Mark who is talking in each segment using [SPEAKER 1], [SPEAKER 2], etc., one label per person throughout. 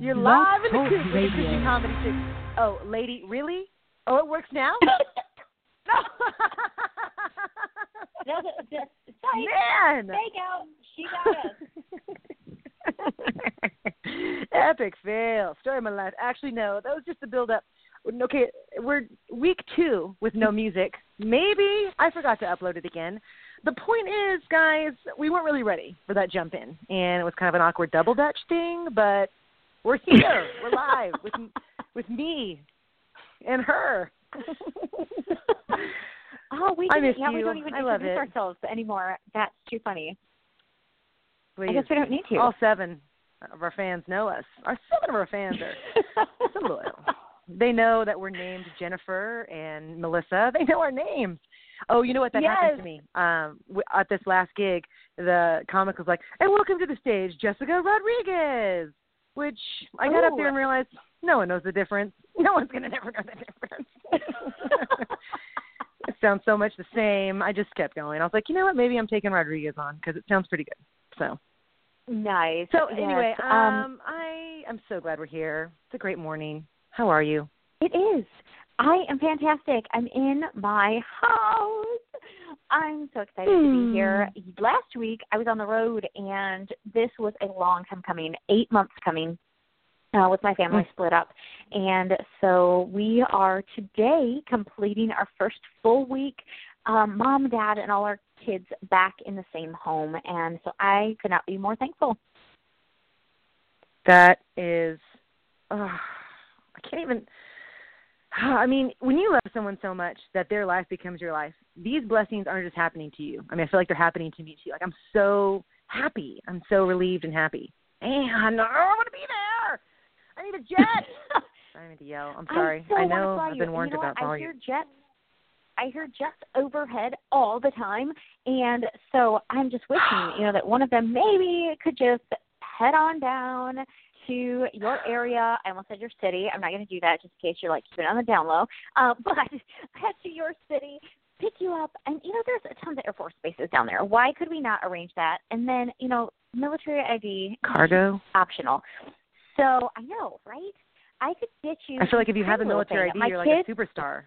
[SPEAKER 1] You're live in the with the Comedy Chick. Oh, lady, really? Oh, it works now? no.
[SPEAKER 2] Just, just, psych,
[SPEAKER 1] Man.
[SPEAKER 2] fake out. She got us.
[SPEAKER 1] Epic fail. Story of my life. Actually, no. That was just the build up. Okay, we're week two with no music. Maybe I forgot to upload it again. The point is, guys, we weren't really ready for that jump in, and it was kind of an awkward double dutch thing. But we're here. we're live with with me and her.
[SPEAKER 2] oh, we
[SPEAKER 1] I miss
[SPEAKER 2] yeah, we don't even
[SPEAKER 1] I
[SPEAKER 2] introduce ourselves anymore. That's too funny. I guess we don't need to.
[SPEAKER 1] All seven of our fans know us. Our seven of our fans are some loyal. They know that we're named Jennifer and Melissa. They know our names. Oh, you know what? That happened to me. Um, at this last gig, the comic was like, "And welcome to the stage, Jessica Rodriguez," which I got up there and realized no one knows the difference. No one's gonna never know the difference. it sounds so much the same. I just kept going. I was like, you know what? Maybe I'm taking Rodriguez on because it sounds pretty good. So.
[SPEAKER 2] nice.
[SPEAKER 1] So
[SPEAKER 2] Yes,
[SPEAKER 1] anyway,
[SPEAKER 2] um,
[SPEAKER 1] um, I am so glad we're here. It's a great morning. How are you?
[SPEAKER 2] It is. I am fantastic. I'm in my house. I'm so excited to be here. Last week I was on the road and this was a long time coming, eight months coming. Uh, with my family
[SPEAKER 1] Mm.
[SPEAKER 2] split up. And so we are today completing our first full week, um, mom, dad, and all our kids back in the same home. And so I could not be more thankful.
[SPEAKER 1] That is, uh, I can't even. I mean, when you love someone so much that their life becomes your life, these blessings aren't just happening to you. I mean, I feel like they're happening to me too. Like I'm so happy. I'm so relieved and happy. And I want to be there. I need a jet. I need to yell. I'm sorry.
[SPEAKER 2] I, so
[SPEAKER 1] I know I've been warned
[SPEAKER 2] you know
[SPEAKER 1] about
[SPEAKER 2] what? I hear jets. I hear jets overhead all the time, and so I'm just wishing, you know, that one of them maybe could just head on down to your area. I almost said your city. I'm not going to do that just in case you're like keeping on the down low. Uh, but head to your city, pick you up, and you know, there's tons of Air Force bases down there. Why could we not arrange that? And then, you know, military ID
[SPEAKER 1] Cargo.
[SPEAKER 2] optional. So I know, right? I could get you.
[SPEAKER 1] I feel like if you have a military
[SPEAKER 2] thing.
[SPEAKER 1] ID, you're
[SPEAKER 2] kids,
[SPEAKER 1] like a superstar.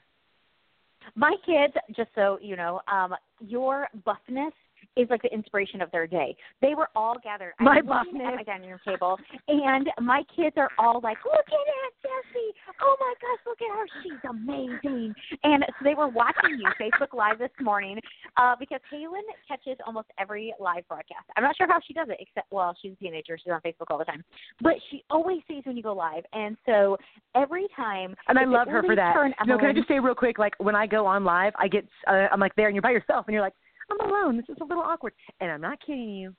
[SPEAKER 2] my kids, just so you know, um, your buffness is like the inspiration of their day. They were all gathered.
[SPEAKER 1] My
[SPEAKER 2] looking at my dining room table, and my kids are all like, "Look at Aunt Jessie! Oh my gosh, look at her! She's amazing!" And so they were watching you Facebook Live this morning uh, because Halen catches almost every live broadcast. I'm not sure how she does it, except well, she's a teenager; she's on Facebook all the time. But she always sees when you go live, and so every time.
[SPEAKER 1] And I love her for that.
[SPEAKER 2] turn
[SPEAKER 1] No, can I just say real quick, like when I go on live, I get, uh, I'm like there, and you're by yourself, and you're like, I'm alone. This is a little awkward, and I'm not kidding you.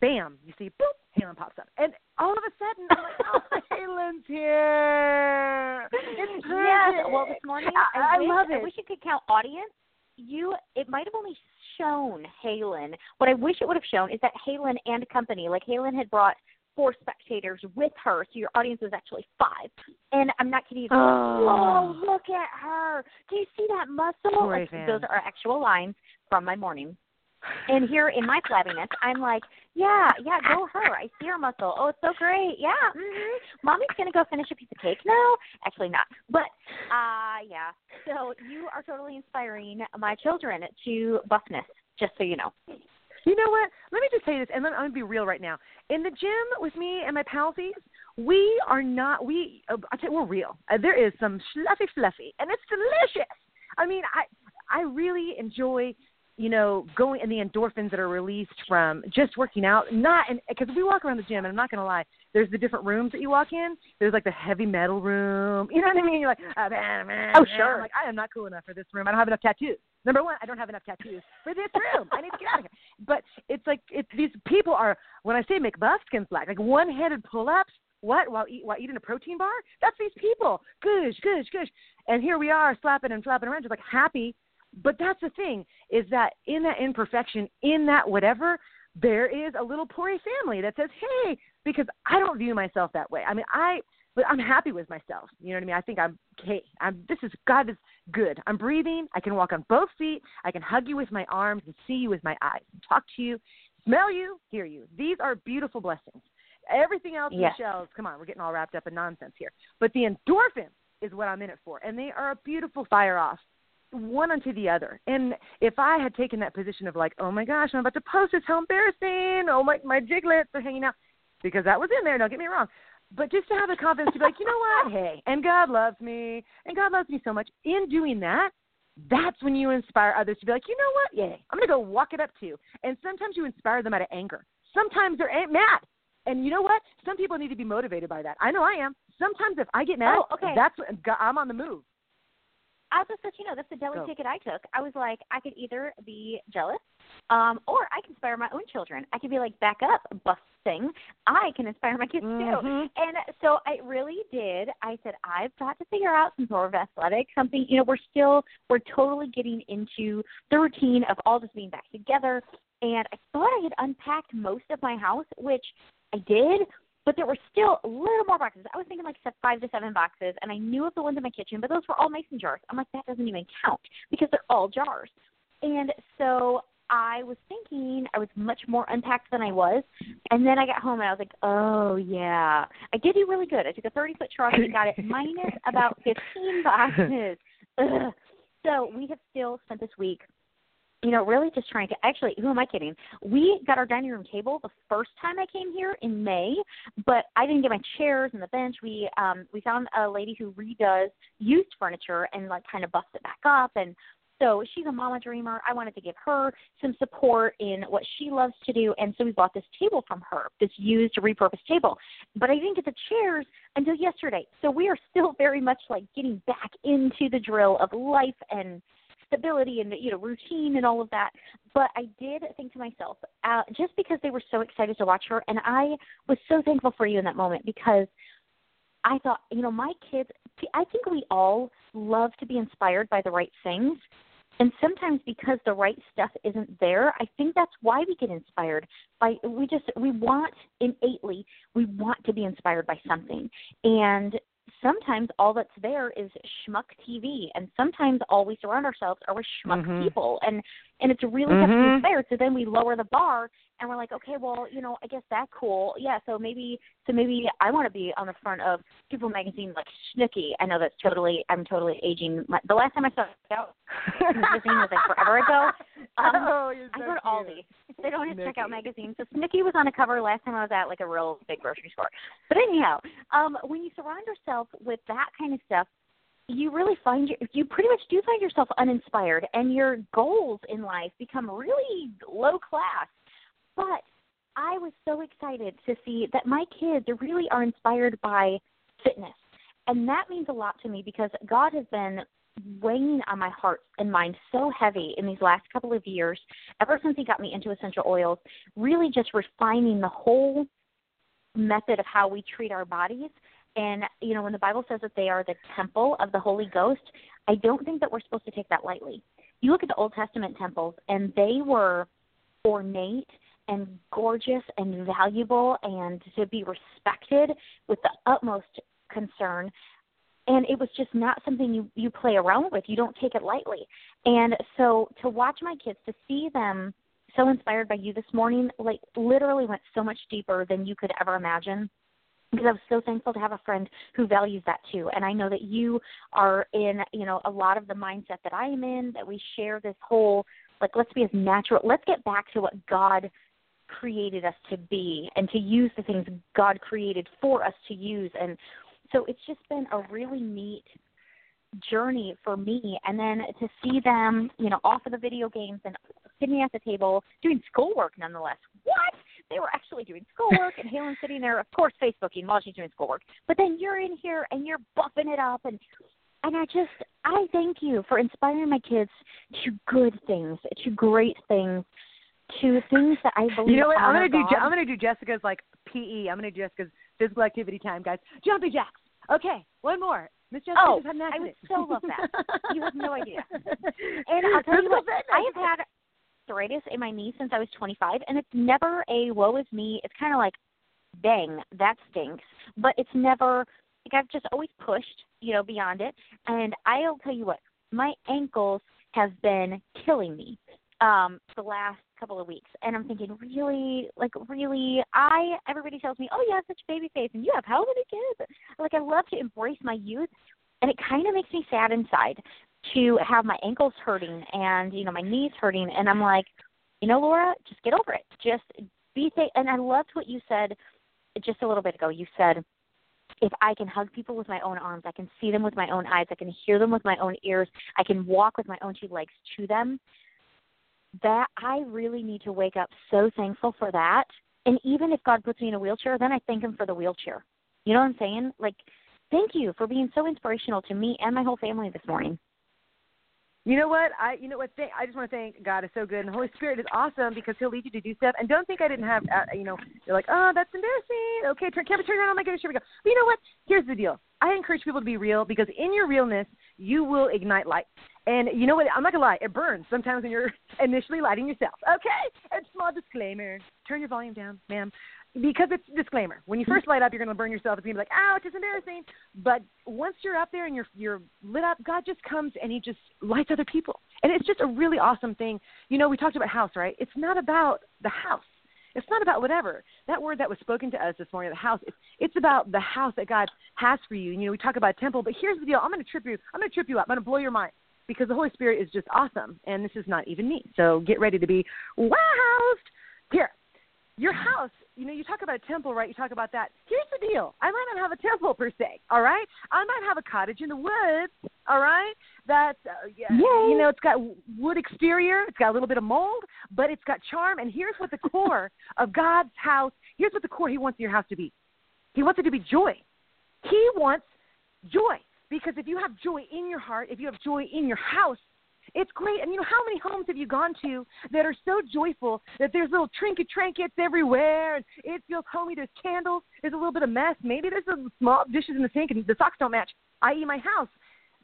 [SPEAKER 1] Bam, you see, boop, Halen pops up, and all of a sudden, I'm like, oh, Halen's here. It's
[SPEAKER 2] Yes. Well, this morning
[SPEAKER 1] I,
[SPEAKER 2] I,
[SPEAKER 1] I
[SPEAKER 2] wish,
[SPEAKER 1] love
[SPEAKER 2] I wish you could count audience. You, it might have only shown Halen. What I wish it would have shown is that Halen and company, like Halen had brought four spectators with her, so your audience was actually five. And I'm not kidding you.
[SPEAKER 1] Oh.
[SPEAKER 2] Whoa, look at her! Do you see that muscle? Like, those are actual lines from my morning. And here in my flabbiness, I'm like, yeah, yeah, go her. I see her muscle. Oh, it's so great. Yeah. hmm Mommy's gonna go finish a piece of cake now. Actually, not. But uh yeah. So you are totally inspiring my children to buffness. Just so you know.
[SPEAKER 1] You know what? Let me just tell you this, and then I'm gonna be real right now. In the gym with me and my palsies, we are not. We, uh, I tell you, we're real. Uh, there is some fluffy, fluffy, and it's delicious. I mean, I, I really enjoy, you know, going and the endorphins that are released from just working out. Not because we walk around the gym, and I'm not gonna lie. There's the different rooms that you walk in. There's like the heavy metal room. You know what I mean? You're like, ah, oh, man, man,
[SPEAKER 2] Oh, sure.
[SPEAKER 1] I'm like, I am not cool enough for this room. I don't have enough tattoos. Number one, I don't have enough tattoos for this room. I need to get out of here. But it's like it's these people are when I say make buskins black, like one headed pull ups. What while eat, while eating a protein bar? That's these people. Goosh, goosh, goosh. And here we are slapping and flapping around, just like happy. But that's the thing is that in that imperfection, in that whatever, there is a little Pori family that says, "Hey," because I don't view myself that way. I mean, I but I'm happy with myself. You know what I mean? I think I'm okay. I'm this is God is good. I'm breathing. I can walk on both feet. I can hug you with my arms and see you with my eyes and talk to you, smell you, hear you. These are beautiful blessings. Everything else
[SPEAKER 2] Yes.
[SPEAKER 1] shells, come on, we're getting all wrapped up in nonsense here. But the endorphins is what I'm in it for, and they are a beautiful fire off one onto the other. And if I had taken that position of like, oh my gosh, I'm about to post this, how embarrassing! Oh my, my jiglets are hanging out, because that was in there. Don't get me wrong. But just to have the confidence to be like, you know what? Hey, and God loves me, and God loves me so much. In doing that, that's when you inspire others to be like, you know what? Yay, I'm gonna go walk it up too. And sometimes you inspire them out of anger. Sometimes they're a- mad. And you know what? Some people need to be motivated by that. I know I am. Sometimes if I get mad,
[SPEAKER 2] Oh, okay.
[SPEAKER 1] that's what, I'm on the move.
[SPEAKER 2] I'll just let you know that's the deli
[SPEAKER 1] Go.
[SPEAKER 2] ticket I took. I was like, I could either be jealous, um, or I can inspire my own children. I could be like, back up, busting. I can inspire my kids
[SPEAKER 1] Mhm.
[SPEAKER 2] too. And so I really did. I said, I've got to figure out some sort of athletic something. You know, we're still we're totally getting into the routine of all just being back together. And I thought I had unpacked most of my house, which I did, but there were still a little more boxes. I was thinking like five to seven boxes, and I knew of the ones in my kitchen, but those were all mason jars. I'm like, that doesn't even count because they're all jars. And so I was thinking I was much more unpacked than I was. And then I got home and I was like, oh, yeah. I did do really good. I took a 30 foot truck and got it minus about 15 boxes. Ugh. So we have still spent this week you know, really just trying to actually, who am I kidding? We got our dining room table the first time I came here in May, but I didn't get my chairs and the bench. We um we found a lady who redoes used furniture and like kind of busts it back up and so she's a mama dreamer. I wanted to give her some support in what she loves to do, and so we bought this table from her, this used repurposed table. But I didn't get the chairs until yesterday, so we are still very much like getting back into the drill of life and stability and you know routine and all of that. But I did think to myself, uh, just because they were so excited to watch her, and I was so thankful for you in that moment because I thought, you know, my kids. I think we all love to be inspired by the right things. And sometimes because the right stuff isn't there, I think that's why we get inspired. By we just we want innately we want to be inspired by something. And sometimes all that's there is schmuck TV, and sometimes all we surround ourselves are with schmuck
[SPEAKER 1] Mhm.
[SPEAKER 2] people, and and it's really tough to be
[SPEAKER 1] Mhm.
[SPEAKER 2] inspired. So then we lower the bar, and we're like, okay, well, you know, I guess that's cool, yeah. So maybe so maybe I want to be on the front of People magazine like Snooki. I know that's totally I'm totally aging. My, the last time I saw it out, magazine was like forever ago. Um,
[SPEAKER 1] oh, you're
[SPEAKER 2] I
[SPEAKER 1] so
[SPEAKER 2] go to. Aldi. They don't have to check out
[SPEAKER 1] Snooki.
[SPEAKER 2] magazines. So Snooki was on a cover last time I was at like a real big grocery store. But anyhow, um, when you surround yourself with that kind of stuff, you really find your, you pretty much do find yourself uninspired, and your goals in life become really low class. But I was so excited to see that my kids really are inspired by fitness. And that means a lot to me because God has been weighing on my heart and mind so heavy in these last couple of years, ever since He got me into essential oils, really just refining the whole method of how we treat our bodies. And, you know, when the Bible says that they are the temple of the Holy Ghost, I don't think that we're supposed to take that lightly. You look at the Old Testament temples, and they were ornate and gorgeous and valuable and to be respected with the utmost concern. And it was just not something you you play around with. You don't take it lightly. And so to watch my kids to see them so inspired by you this morning like literally went so much deeper than you could ever imagine because I was so thankful to have a friend who values that too. And I know that you are in, you know, a lot of the mindset that I am in, that we share this whole like let's be as natural let's get back to what God created us to be and to use the things God created for us to use and so it's just been a really neat journey for me and then to see them, you know, off of the video games and sitting at the table doing schoolwork nonetheless. What? They were actually doing schoolwork and Halen sitting there, of course, Facebooking while she's doing schoolwork. But then you're in here and you're buffing it up and and I just I thank you for inspiring my kids to good things, to great things, to things that I believe
[SPEAKER 1] You know what? I'm gonna do. Je- I'm gonna do Jessica's like PE. I'm gonna do Jessica's physical activity time, guys. Jumpy jacks. Okay, one more. Miss Jessica
[SPEAKER 2] Oh,
[SPEAKER 1] just had an
[SPEAKER 2] I would so love that. You have no idea. And I'll tell you what. I have had arthritis in my knee since I was 25, and it's never a woe is me. It's kind of like, dang, that stinks. But it's never like I've just always pushed, you know, beyond it. And I'll tell you what, my ankles have been killing me um the last couple of weeks and I'm thinking, really, like really, I everybody tells me, oh, you have such baby face and you have how many kids? Like I love to embrace my youth, and it kind of makes me sad inside to have my ankles hurting and you know my knees hurting, and I'm like, you know, Laura, just get over it. Just be th- and I loved what you said just a little bit ago. You said if I can hug people with my own arms, I can see them with my own eyes, I can hear them with my own ears, I can walk with my own two legs to them, that I really need to wake up so thankful for that. And even if God puts me in a wheelchair, then I thank him for the wheelchair. You know what I'm saying? Like thank you for being so inspirational to me and my whole family this morning.
[SPEAKER 1] You know what? I you know what? Thank, I just want to thank God is so good, and the Holy Spirit is awesome because He'll lead you to do stuff. And don't think I didn't have, uh, you know, you're like, oh, that's embarrassing. Okay, turn camera turn on. Oh my goodness, here we go. But you know what? Here's the deal. I encourage people to be real because in your realness, you will ignite light. And you know what? I'm not gonna lie. It burns sometimes when you're initially lighting yourself. Okay. And small disclaimer: turn your volume down, ma'am because it's disclaimer. When you mm-hmm. first light up, you're going to burn yourself. It's going to be like, ouch, it's embarrassing. But once you're up there and you're you're lit up, God just comes and He just lights other people, and it's just a really awesome thing. You know, we talked about house, right? It's not about the house. It's not about whatever that word that was spoken to us this morning, the house. It's, it's about the house that God has for you. And, you know, we talk about temple, but here's the deal. I'm going to trip you. I'm going to trip you up. I'm going to blow your mind because the Holy Spirit is just awesome, and this is not even me. So get ready to be wowed. Here, your house you know, you talk about a temple, right? You talk about that. Here's the deal. I might not have a temple per se, all right? I might have a cottage in the woods, all right? That's, uh, yeah, you know, it's got wood exterior, it's got a little bit of mold, but it's got charm. And here's what the core of God's house, here's what the core He wants your house to be. He wants it to be joy. He wants joy. Because if you have joy in your heart, if you have joy in your house, it's great. And you know, how many homes have you gone to that are so joyful that there's little trinket trinkets everywhere and it feels homey. There's candles. There's a little bit of mess. Maybe there's some small dishes in the sink and the socks don't match, i.e., my house.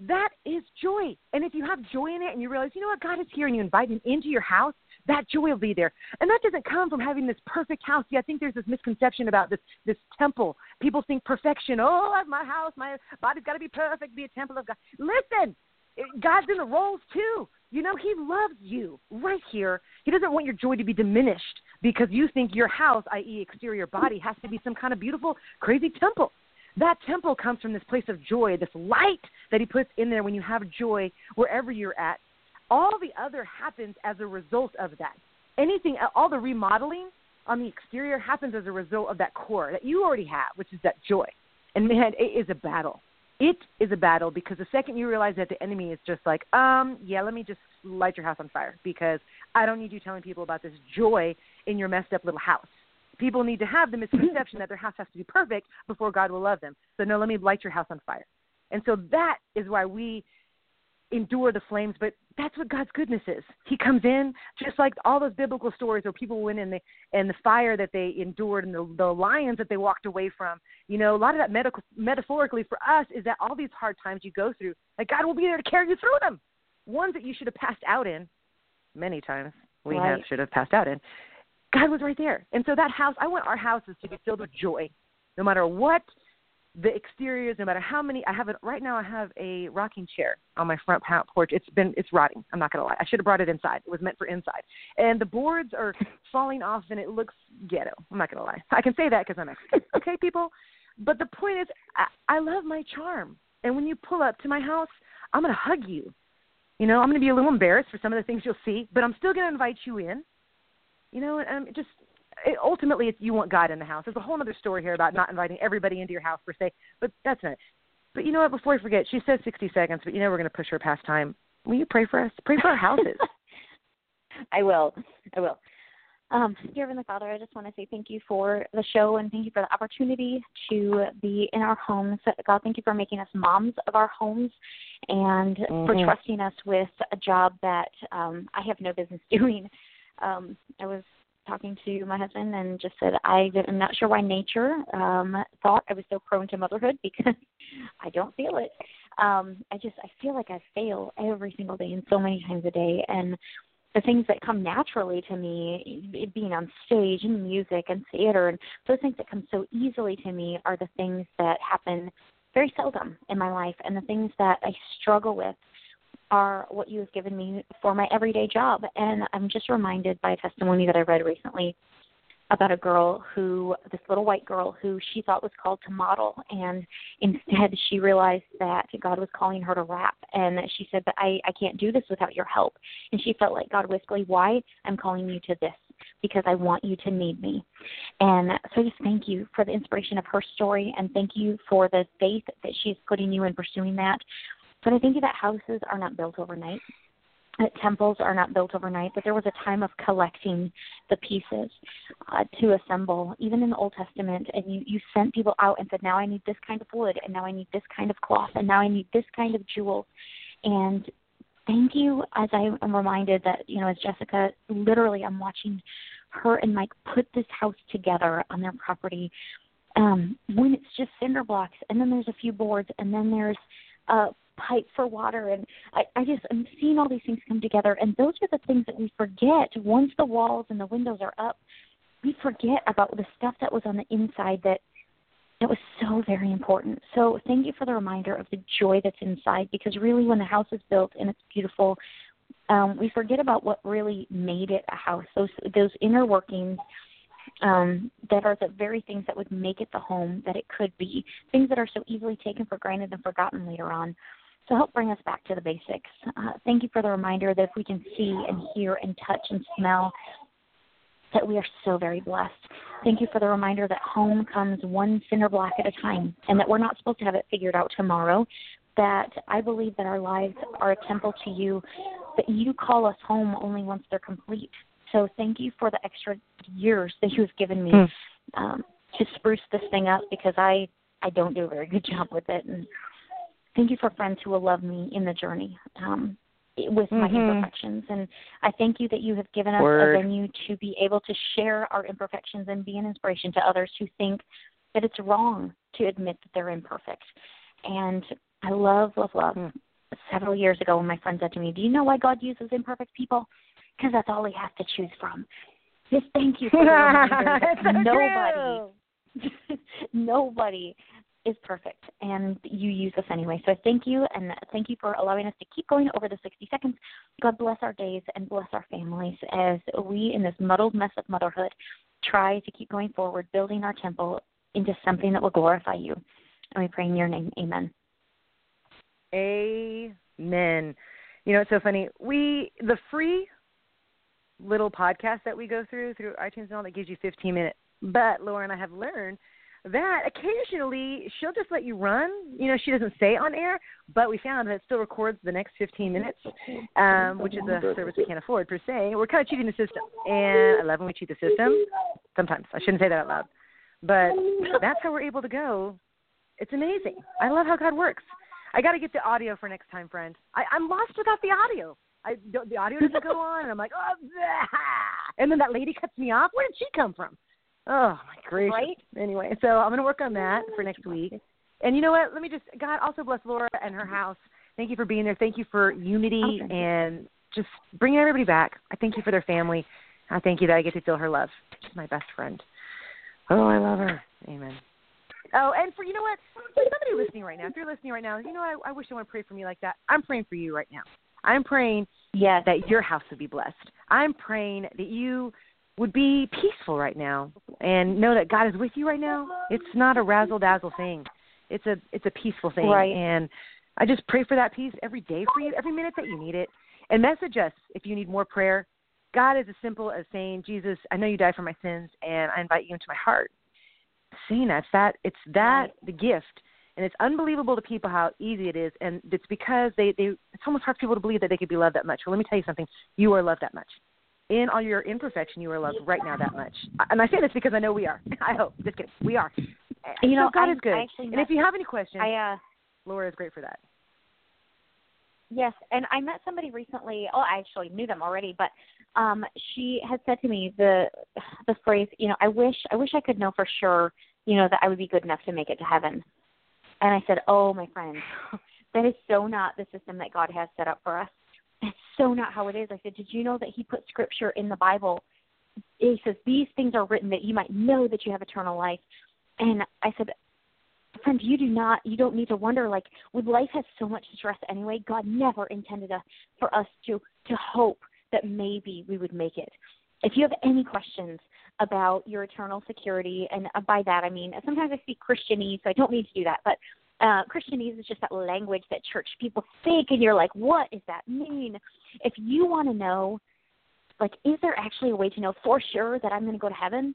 [SPEAKER 1] That is joy. And if you have joy in it and you realize, you know what, God is here and you invite him into your house, that joy will be there. And that doesn't come from having this perfect house. Yeah, I think there's this misconception about this this temple. People think perfection. Oh, my house, my body's got to be perfect, be a temple of God. Listen, God's in the roles too. You know, He loves you right here. He doesn't want your joy to be diminished because you think your house, i.e., exterior body, has to be some kind of beautiful, crazy temple. That temple comes from this place of joy, this light that He puts in there when you have joy wherever you're at. All the other happens as a result of that. Anything, all the remodeling on the exterior happens as a result of that core that you already have, which is that joy. And man, it is a battle it is a battle because the second you realize that the enemy is just like, um, yeah, let me just light your house on fire because I don't need you telling people about this joy in your messed up little house. People need to have the misconception that their house has to be perfect before God will love them. So no, let me light your house on fire. And so that is why we endure the flames, but that's what God's goodness is. He comes in just like all those biblical stories where people went in the and the fire that they endured and the, the lions that they walked away from. You know, a lot of that medical metaphorically for us is that all these hard times you go through, like God will be there to carry you through them. Ones that you should have passed out in many times. We right. have should have passed out in. God was right there. And so that house, I want our houses to be filled with joy. No matter what the exteriors, no matter how many I have it right now I have a rocking chair on my front porch. It's been it's rotting. I'm not gonna lie. I should have brought it inside. It was meant for inside. And the boards are falling off and it looks ghetto. I'm not gonna lie. I can say that because I'm Mexican. Okay, people? But the point is I, I love my charm. And when you pull up to my house, I'm gonna hug you. You know, I'm gonna be a little embarrassed for some of the things you'll see, but I'm still gonna invite you in. You know, and I'm just it, ultimately it's you want God in the house. There's a whole other story here about not inviting everybody into your house per se, but that's not it. But you know what? Before I forget, she says 60 seconds, but you know we're going to push her past time. Will you pray for us? Pray for our houses.
[SPEAKER 2] I will. I will. Um, dear Heavenly Father, I just want to say thank you for the show and thank you for the opportunity to be in our homes. God, thank you for making us moms of our homes and mm-hmm. for trusting us with a job that um, I have no business doing. Um, I was talking to my husband and just said I am not sure why nature um thought I was so prone to motherhood because I don't feel it. Um I just I feel like I fail every single day and so many times a day and the things that come naturally to me being on stage and music and theater and those things that come so easily to me are the things that happen very seldom in my life and the things that I struggle with are what you have given me for my everyday job. And I'm just reminded by a testimony that I read recently about a girl who this little white girl who she thought was called to model and instead she realized that God was calling her to rap. And she said but I I can't do this without your help. And she felt like God wistfully why? I'm calling you to this because I want you to need me. And so I just thank you for the inspiration of her story and thank you for the faith that she's putting you in pursuing that but I think that houses are not built overnight that temples are not built overnight, but there was a time of collecting the pieces uh, to assemble, even in the Old Testament. And you, you sent people out and said, now I need this kind of wood, and now I need this kind of cloth, and now I need this kind of jewels. And thank you, as I am reminded that, you know, as Jessica, literally, I'm watching her and Mike put this house together on their property um, when it's just cinder blocks, and then there's a few boards, and then there's uh, pipe for water and I, I just I'm seeing all these things come together and those are the things that we forget once the walls and the windows are up we forget about the stuff that was on the inside that that was so very important. So thank you for the reminder of the joy that's inside because really when the house is built and it's beautiful, um, we forget about what really made it a house. Those those inner workings um, that are the very things that would make it the home that it could be. Things that are so easily taken for granted and forgotten later on. So help bring us back to the basics. Uh, thank you for the reminder that if we can see and hear and touch and smell, that we are so very blessed. Thank you for the reminder that home comes one cinder block at a time and that we're not supposed to have it figured out tomorrow. That I believe that our lives are a temple to you, that you call us home only once they're complete. So thank you for the extra years that you have given me mm. um, to spruce this thing up because I I don't do a very good job with it and thank you for friends who will love me in the journey um, with mm-hmm. my imperfections. And I thank you that you have given us
[SPEAKER 1] Word.
[SPEAKER 2] a venue to be able to share our imperfections and be an inspiration to others who think that it's wrong to admit that they're imperfect. And I love, love, love. Mm. Several years ago, when my friend said to me, Do you know why God uses imperfect people? Because that's all he has to choose from. Just thank you for nobody, nobody is perfect and you use us anyway. So thank you and thank you for allowing us to keep going over the 60 seconds. God bless our days and bless our families as we, in this muddled mess of motherhood, try to keep going forward, building our temple into something that will glorify you. And we pray in your name. Amen.
[SPEAKER 1] Amen. You know, it's so funny. We, the free little podcast that we go through, through iTunes and all, that gives you 15 minutes. But Laura and I have learned – that occasionally she'll just let you run. You know, she doesn't say on air, but we found that it still records the next 15 minutes, um, which is a service we can't afford per se. We're kind of cheating the system, and I love when we cheat the system. Sometimes I shouldn't say that out loud, but that's how we're able to go. It's amazing. I love how God works. I got to get the audio for next time, friend. I, I'm lost without the audio. I the audio doesn't go on, and I'm like, oh, and then that lady cuts me off. Where did she come from? Oh my gracious!
[SPEAKER 2] Right?
[SPEAKER 1] Anyway, so I'm going to work on that for next week. And you know what? Let me just God also bless Laura and her house. Thank you for being there. Thank you for unity oh,
[SPEAKER 2] okay.
[SPEAKER 1] and just bringing everybody back. I thank you for their family. I thank you that I get to feel her love. She's my best friend. Oh, I love her. Amen. Oh, and for you know what? For somebody listening right now, if you're listening right now, you know what? I, I wish someone prayed for me like that. I'm praying for you right now. I'm praying
[SPEAKER 2] yes.
[SPEAKER 1] that your house would be blessed. I'm praying that you would be peaceful right now and know that God is with you right now. It's not a razzle dazzle thing. It's a it's a peaceful thing.
[SPEAKER 2] Right.
[SPEAKER 1] And I just pray for that peace every day for you, every minute that you need it. And message us if you need more prayer. God is as simple as saying, Jesus, I know you died for my sins and I invite you into my heart. Saying that, that it's that the gift. And it's unbelievable to people how easy it is and it's because they, they it's almost hard for people to believe that they could be loved that much. Well let me tell you something. You are loved that much in all your imperfection, you are loved right now that much. And I say this because I know we are. I hope. Just kidding. We are.
[SPEAKER 2] You know,
[SPEAKER 1] so God
[SPEAKER 2] I,
[SPEAKER 1] is good.
[SPEAKER 2] and
[SPEAKER 1] if you have any questions,
[SPEAKER 2] I, uh,
[SPEAKER 1] Laura is great for that.
[SPEAKER 2] Yes, and I met somebody recently. Oh, I actually knew them already, but um she had said to me the the phrase, you know, I wish I wish I could know for sure, you know, that I would be good enough to make it to heaven. And I said, "Oh, my friend, that is so not the system that God has set up for us. That's so not how it is. I said, Did you know that he put scripture in the Bible? He says, These things are written that you might know that you have eternal life. And I said, Friend, you do not, you don't need to wonder. Like, when life has so much stress anyway, God never intended us for us to to hope that maybe we would make it. If you have any questions about your eternal security, and uh, by that I mean sometimes I speak Christianese, so I don't mean to do that, but uh, Christianese is just that language that church people speak, and you're like, what does that mean? If you want to know, like, is there actually a way to know for sure that I'm going to go to heaven?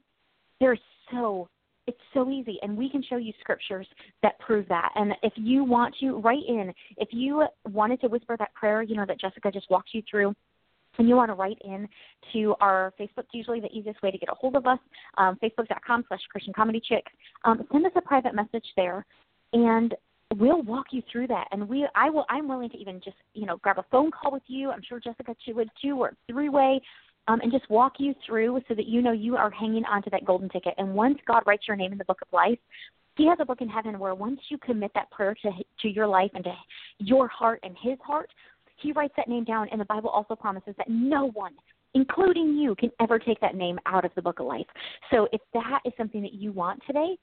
[SPEAKER 2] There's so it's so easy, and we can show you scriptures that prove that. And if you want to, write in. If you wanted to whisper that prayer, you know that Jessica just walked you through, and you want to write in to our Facebook, usually the easiest way to get a hold of us, um, facebook.com slash Christian Comedy Chick. Um, send us a private message there, and we'll walk you through that. And we, I will, I'm willing to even just, you know, grab a phone call with you. I'm sure Jessica too would too, or three way um, and just walk you through so that you know you are hanging on to that golden ticket. And once God writes your name in the book of life, He has a book in heaven where once you commit that prayer to to your life and to your heart and His heart, He writes that name down. And the Bible also promises that no one, including you, can ever take that name out of the book of life. So if that is something that you want today,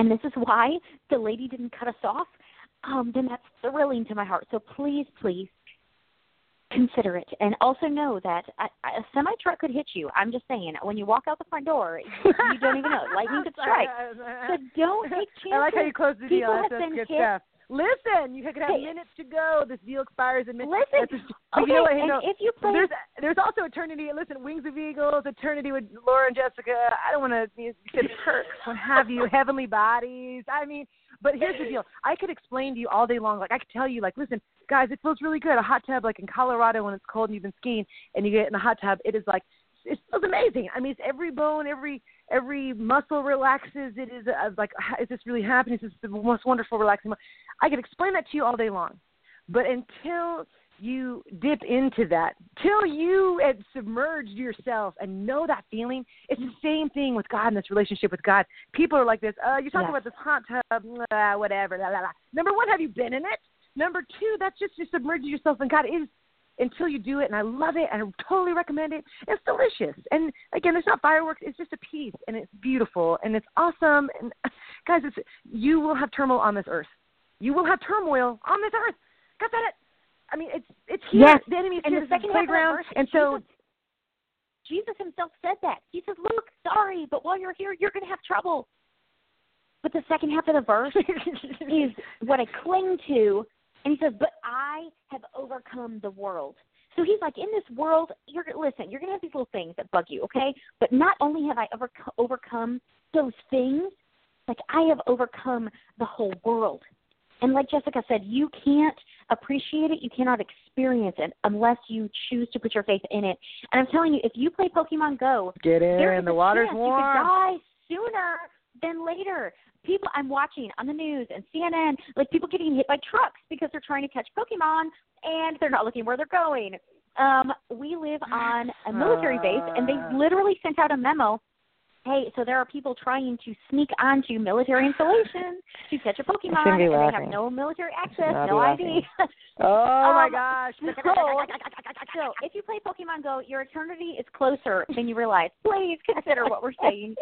[SPEAKER 2] and this is why the lady didn't cut us off, um, then that's thrilling to my heart. So please, please consider it. And also know that a, a semi truck could hit you. I'm just saying when you walk out the front door you, you don't even know. Lightning could strike. so don't take chances
[SPEAKER 1] i like how you close the deal.
[SPEAKER 2] People
[SPEAKER 1] that's,
[SPEAKER 2] have been hit.
[SPEAKER 1] stuff listen you could have
[SPEAKER 2] Hey.
[SPEAKER 1] minutes to go this deal expires in minutes
[SPEAKER 2] listen
[SPEAKER 1] That's just- but
[SPEAKER 2] okay
[SPEAKER 1] you know what, hey,
[SPEAKER 2] and
[SPEAKER 1] no,
[SPEAKER 2] if you play
[SPEAKER 1] there's there's also eternity. Listen, Wings of Eagles, eternity with Laura and Jessica. I don't want to get perks, what have you, heavenly bodies. I mean, but here's the deal. I could explain to you all day long. Like I could tell you, like, listen, guys, it feels really good. A hot tub, like in Colorado when it's cold and you've been skiing, and you get in the hot tub. It is like it feels amazing. I mean, it's every bone, every every muscle relaxes. It is uh, like, is this really happening? Is this the most wonderful, relaxing? mo- I could explain that to you all day long, but until you dip into that till you had submerged yourself and know that feeling. It's the same thing with God and this relationship with God. People are like this. Uh, you're talking
[SPEAKER 2] Yes.
[SPEAKER 1] about this hot tub, blah, whatever. La, la, la. Number one, have you been in it? Number two, that's just you submerge yourself in God. It is until you do it, and I love it, and I totally recommend it. It's delicious, and again, there's not fireworks. It's just a piece, and it's beautiful, and it's awesome. And guys, it's you will have turmoil on this earth. You will have turmoil on this earth. Said it. I mean, it's it's here.
[SPEAKER 2] Yes.
[SPEAKER 1] The enemy is
[SPEAKER 2] and
[SPEAKER 1] here.
[SPEAKER 2] the second that
[SPEAKER 1] playground,
[SPEAKER 2] verse,
[SPEAKER 1] and so
[SPEAKER 2] Jesus, Jesus himself said that. He says, "Look, sorry, but while you're here, you're going to have trouble." But the second half of the verse is what I cling to. And he says, But I have overcome the world. So he's like, In this world, you're listen, you're gonna have these little things that bug you, okay? But not only have I over, overcome those things, like I have overcome the whole world. And like Jessica said, you can't appreciate it, you cannot experience it unless you choose to put your faith in it. And I'm telling you, if you play Pokemon Go,
[SPEAKER 1] get
[SPEAKER 2] there
[SPEAKER 1] in. The water's warm.
[SPEAKER 2] You could die sooner than later. People I'm watching on the news and CNN, like people getting hit by trucks because they're trying to catch Pokemon and they're not looking where they're going. Um, we live on a military base and they
[SPEAKER 1] Uh.
[SPEAKER 2] literally sent out a memo. Hey, so there are people trying to sneak onto military installations to catch a Pokemon, and they have no military access, no ID.
[SPEAKER 1] Oh my
[SPEAKER 2] Um,
[SPEAKER 1] gosh.
[SPEAKER 2] So, so if you play Pokemon Go, your eternity is closer than you realize. Please consider what we're saying.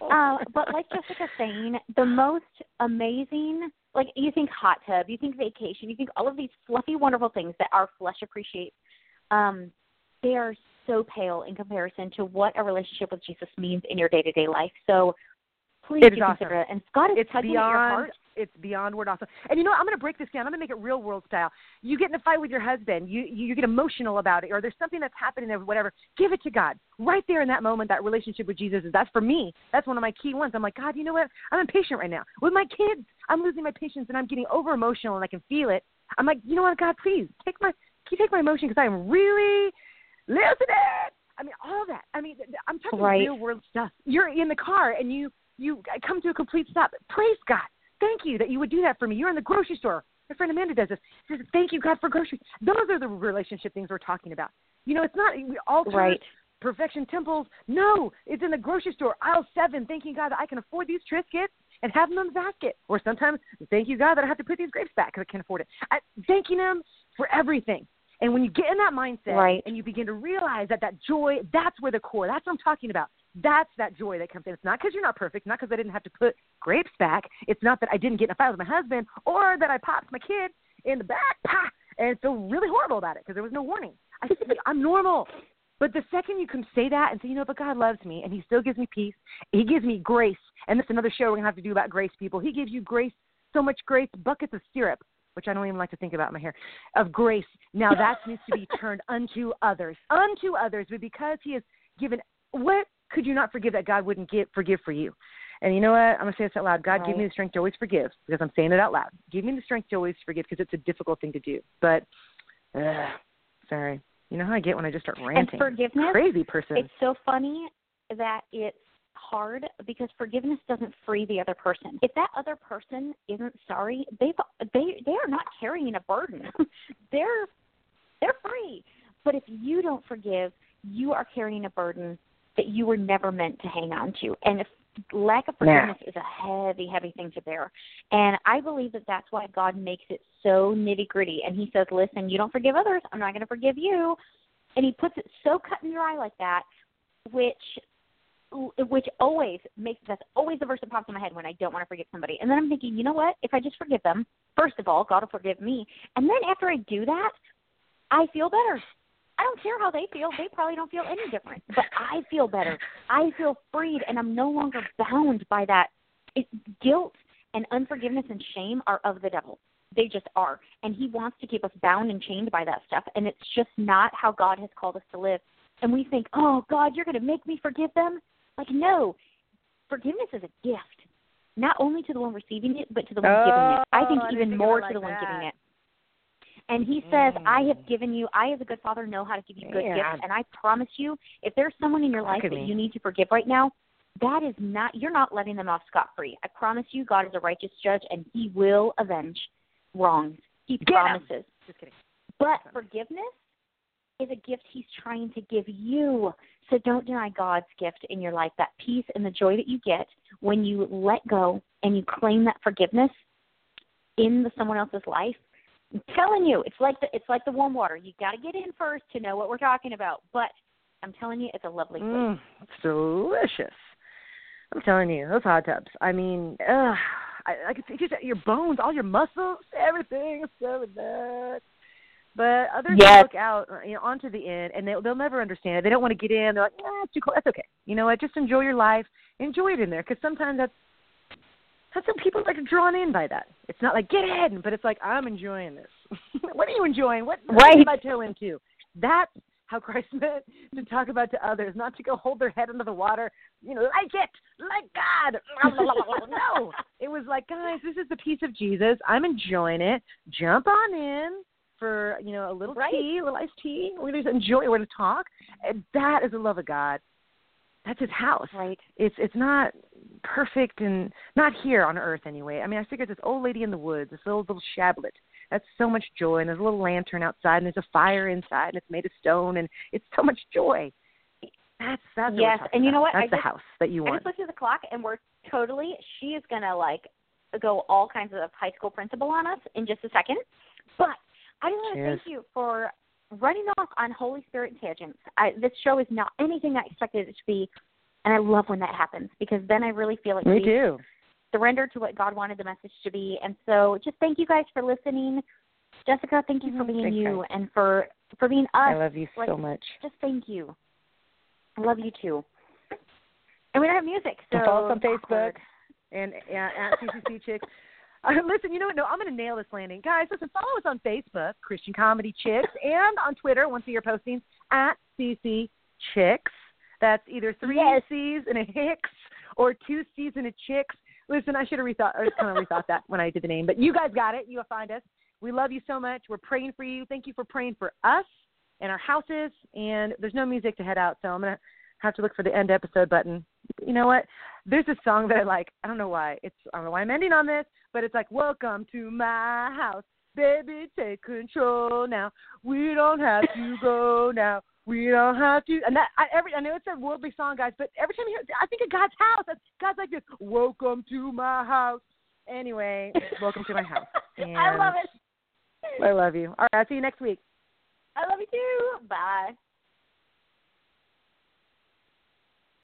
[SPEAKER 2] Uh, but like Jessica's saying, the most amazing, like you think hot tub, you think vacation, you think all of these fluffy, wonderful things that our flesh appreciates. Um, they are so pale in comparison to what a relationship with Jesus means in your day to day life. So please
[SPEAKER 1] It
[SPEAKER 2] do consider it. And Scott is
[SPEAKER 1] it's
[SPEAKER 2] tugging at your
[SPEAKER 1] beyond
[SPEAKER 2] heart.
[SPEAKER 1] it's beyond word awesome. And you know what? I'm going to break this down. I'm going to make it real world style. You get in a fight with your husband. You you get emotional about it, or there's something that's happening or whatever. Give it to God right there in that moment. That relationship with Jesus is that's for me. That's one of my key ones. I'm like God. You know what? I'm impatient right now with my kids. I'm losing my patience and I'm getting over emotional and I can feel it. I'm like, you know what, God? Please take my can you take my emotion because I am really losing it. I mean, all that. I mean, I'm talking
[SPEAKER 2] Right.
[SPEAKER 1] real world stuff. You're in the car and you you come to a complete stop. Praise God. Thank you that you would do that for me. You're in the grocery store. My friend Amanda does this. She says, "Thank you, God, for groceries." Those are the relationship things we're talking about. You know, it's not we all turn perfection temples. No, it's in the grocery store, aisle seven, thanking God that I can afford these Triscuits and have them in the basket. Or sometimes, thank you God that I have to put these grapes back because I can't afford it. I, thanking Him for everything. And when you get in that mindset
[SPEAKER 2] Right.
[SPEAKER 1] and you begin to realize that that joy, that's where the core, that's what I'm talking about. That's that joy that comes in. It's not because you're not perfect, not because I didn't have to put grapes back. It's not that I didn't get in a fight with my husband or that I popped my kid in the back, pah, and feel really horrible about it because there was no warning. I I'm normal. But the second you can say that and say, you know, but God loves me and He still gives me peace, He gives me grace. And this is another show we're going to have to do about grace, people. He gives you grace, so much grace, buckets of syrup, which I don't even like to think about my hair, of grace. Now that needs to be turned unto others, unto others. But because He has given, what could you not forgive that God wouldn't give, forgive for you? And you know what? I'm going to say this out loud. God,
[SPEAKER 2] right.
[SPEAKER 1] give me the strength to always forgive because I'm saying it out loud. Give me the strength to always forgive because it's a difficult thing to do. But, uh, sorry. You know how I get when I just start ranting?
[SPEAKER 2] And forgiveness,
[SPEAKER 1] crazy person.
[SPEAKER 2] It's so funny that it's hard because forgiveness doesn't free the other person. If that other person isn't sorry, they've they they are not carrying a burden. they're they're free. But if you don't forgive, you are carrying a burden that you were never meant to hang on to. And if lack of forgiveness is a heavy, heavy thing to bear. And I believe that that's why God makes it so nitty gritty. And He says, "Listen, you don't forgive others, I'm not going to forgive you." And He puts it so cut and dry like that, which which always makes that's always the verse that pops in my head when I don't want to forgive somebody. And then I'm thinking, you know what? If I just forgive them, first of all, God will forgive me. And then after I do that, I feel better. I don't care how they feel. They probably don't feel any different. But I feel better. I feel freed, and I'm no longer bound by that. It, guilt and unforgiveness and shame are of the devil. They just are. And he wants to keep us bound and chained by that stuff. And it's just not how God has called us to live. And we think, oh, God, you're going to make me forgive them? Like, no. Forgiveness is a gift, not only to the one receiving it, but to the one
[SPEAKER 1] oh,
[SPEAKER 2] giving it. I think
[SPEAKER 1] I
[SPEAKER 2] even more
[SPEAKER 1] like
[SPEAKER 2] to the
[SPEAKER 1] that.
[SPEAKER 2] one giving it. And he says,
[SPEAKER 1] Mm.
[SPEAKER 2] I have given you, I as a good father know how to give you good
[SPEAKER 1] Man.
[SPEAKER 2] gifts. And I promise you, if there's someone in your life that
[SPEAKER 1] me.
[SPEAKER 2] you need to forgive right now, that is not, you're not letting them off scot free. I promise you, God is a righteous judge and he will avenge wrongs. He
[SPEAKER 1] Get
[SPEAKER 2] promises.
[SPEAKER 1] Just kidding.
[SPEAKER 2] But forgiveness is a gift he's trying to give you. So don't deny God's gift in your life, that peace and the joy that you get when you let go and you claim that forgiveness in the someone else's life. I'm telling you, it's like the it's like the warm water. You got to get in first to know what we're talking about. But I'm telling you, it's a lovely place.
[SPEAKER 1] Mm, it's delicious. I'm telling you, those hot tubs. I mean, ugh, I, I could see just your bones, all your muscles, everything so that. But others
[SPEAKER 2] Yes.
[SPEAKER 1] look out uh, you know, onto the end, and they'll, they'll never understand it. They don't want to get in. They're like, "Yeah, it's too cold. That's okay. You know what? Just enjoy your life. Enjoy it in there, because sometimes that's that's some people like drawn in by that. It's not like get in, but it's like I'm enjoying this. what are you enjoying? What
[SPEAKER 2] Right.
[SPEAKER 1] did my toe into? That's how Christ meant to talk about to others, not to go hold their head under the water, you know, like it, like God. no, it was like, guys, this is the peace of Jesus. I'm enjoying it. Jump on in for you know a little
[SPEAKER 2] Right.
[SPEAKER 1] tea, a little iced tea. We're gonna just enjoy. We're to talk. And that is the love of God. That's His house.
[SPEAKER 2] Right.
[SPEAKER 1] It's it's not perfect and not here on earth anyway. I mean, I figured this old lady in the woods, this little little shablet. That's so much joy, and there's a little lantern outside, and there's a fire inside, and it's made of stone, and it's so much joy. That's that's
[SPEAKER 2] Yes, and you know what? I
[SPEAKER 1] That's the
[SPEAKER 2] just-
[SPEAKER 1] house that you
[SPEAKER 2] I
[SPEAKER 1] want.
[SPEAKER 2] just looked at the clock and we're totally she is gonna like go all kinds of high school principal on us in just a second. But I just want to thank you for running off on Holy Spirit tangents. I, this show is not anything I expected it to be, and I love when that happens because then I really feel like we
[SPEAKER 1] do
[SPEAKER 2] surrender to what God wanted the message to be. And so, just thank you guys for listening. Jessica, thank you for
[SPEAKER 1] Mhm.
[SPEAKER 2] being
[SPEAKER 1] Thanks,
[SPEAKER 2] you and for for being us.
[SPEAKER 1] I love you
[SPEAKER 2] like,
[SPEAKER 1] so much.
[SPEAKER 2] Just thank you. I love you too. And we don't have music, so
[SPEAKER 1] follow us on Facebook.
[SPEAKER 2] awkward.
[SPEAKER 1] and at CCC Chicks. Uh, listen, you know what? No, I'm going to nail this landing, guys. Listen, follow us on Facebook, Christian Comedy Chicks, and on Twitter, once a year postings at CC Chicks. That's either three
[SPEAKER 2] Yes.
[SPEAKER 1] C's and a Hicks or two C's and a Chicks. Listen, I should have rethought, or kind of rethought that when I did the name, but you guys got it. You will find us. We love you so much. We're praying for you. Thank you for praying for us and our houses. And there's no music to head out, so I'm gonna have to look for the end episode button. You know what? There's a song that I like. I don't know why. It's I don't know why I'm ending on this, but it's like "Welcome to my house, baby, take control now. We don't have to go now. We don't have to." And that I, every I know it's a worldly song, guys, but every time you hear, it, I think of God's house. That's, God's like this. Welcome to my house. Anyway, welcome to my house.
[SPEAKER 2] I love it.
[SPEAKER 1] I love you. All right, I'll see you next week.
[SPEAKER 2] I love you too. Bye.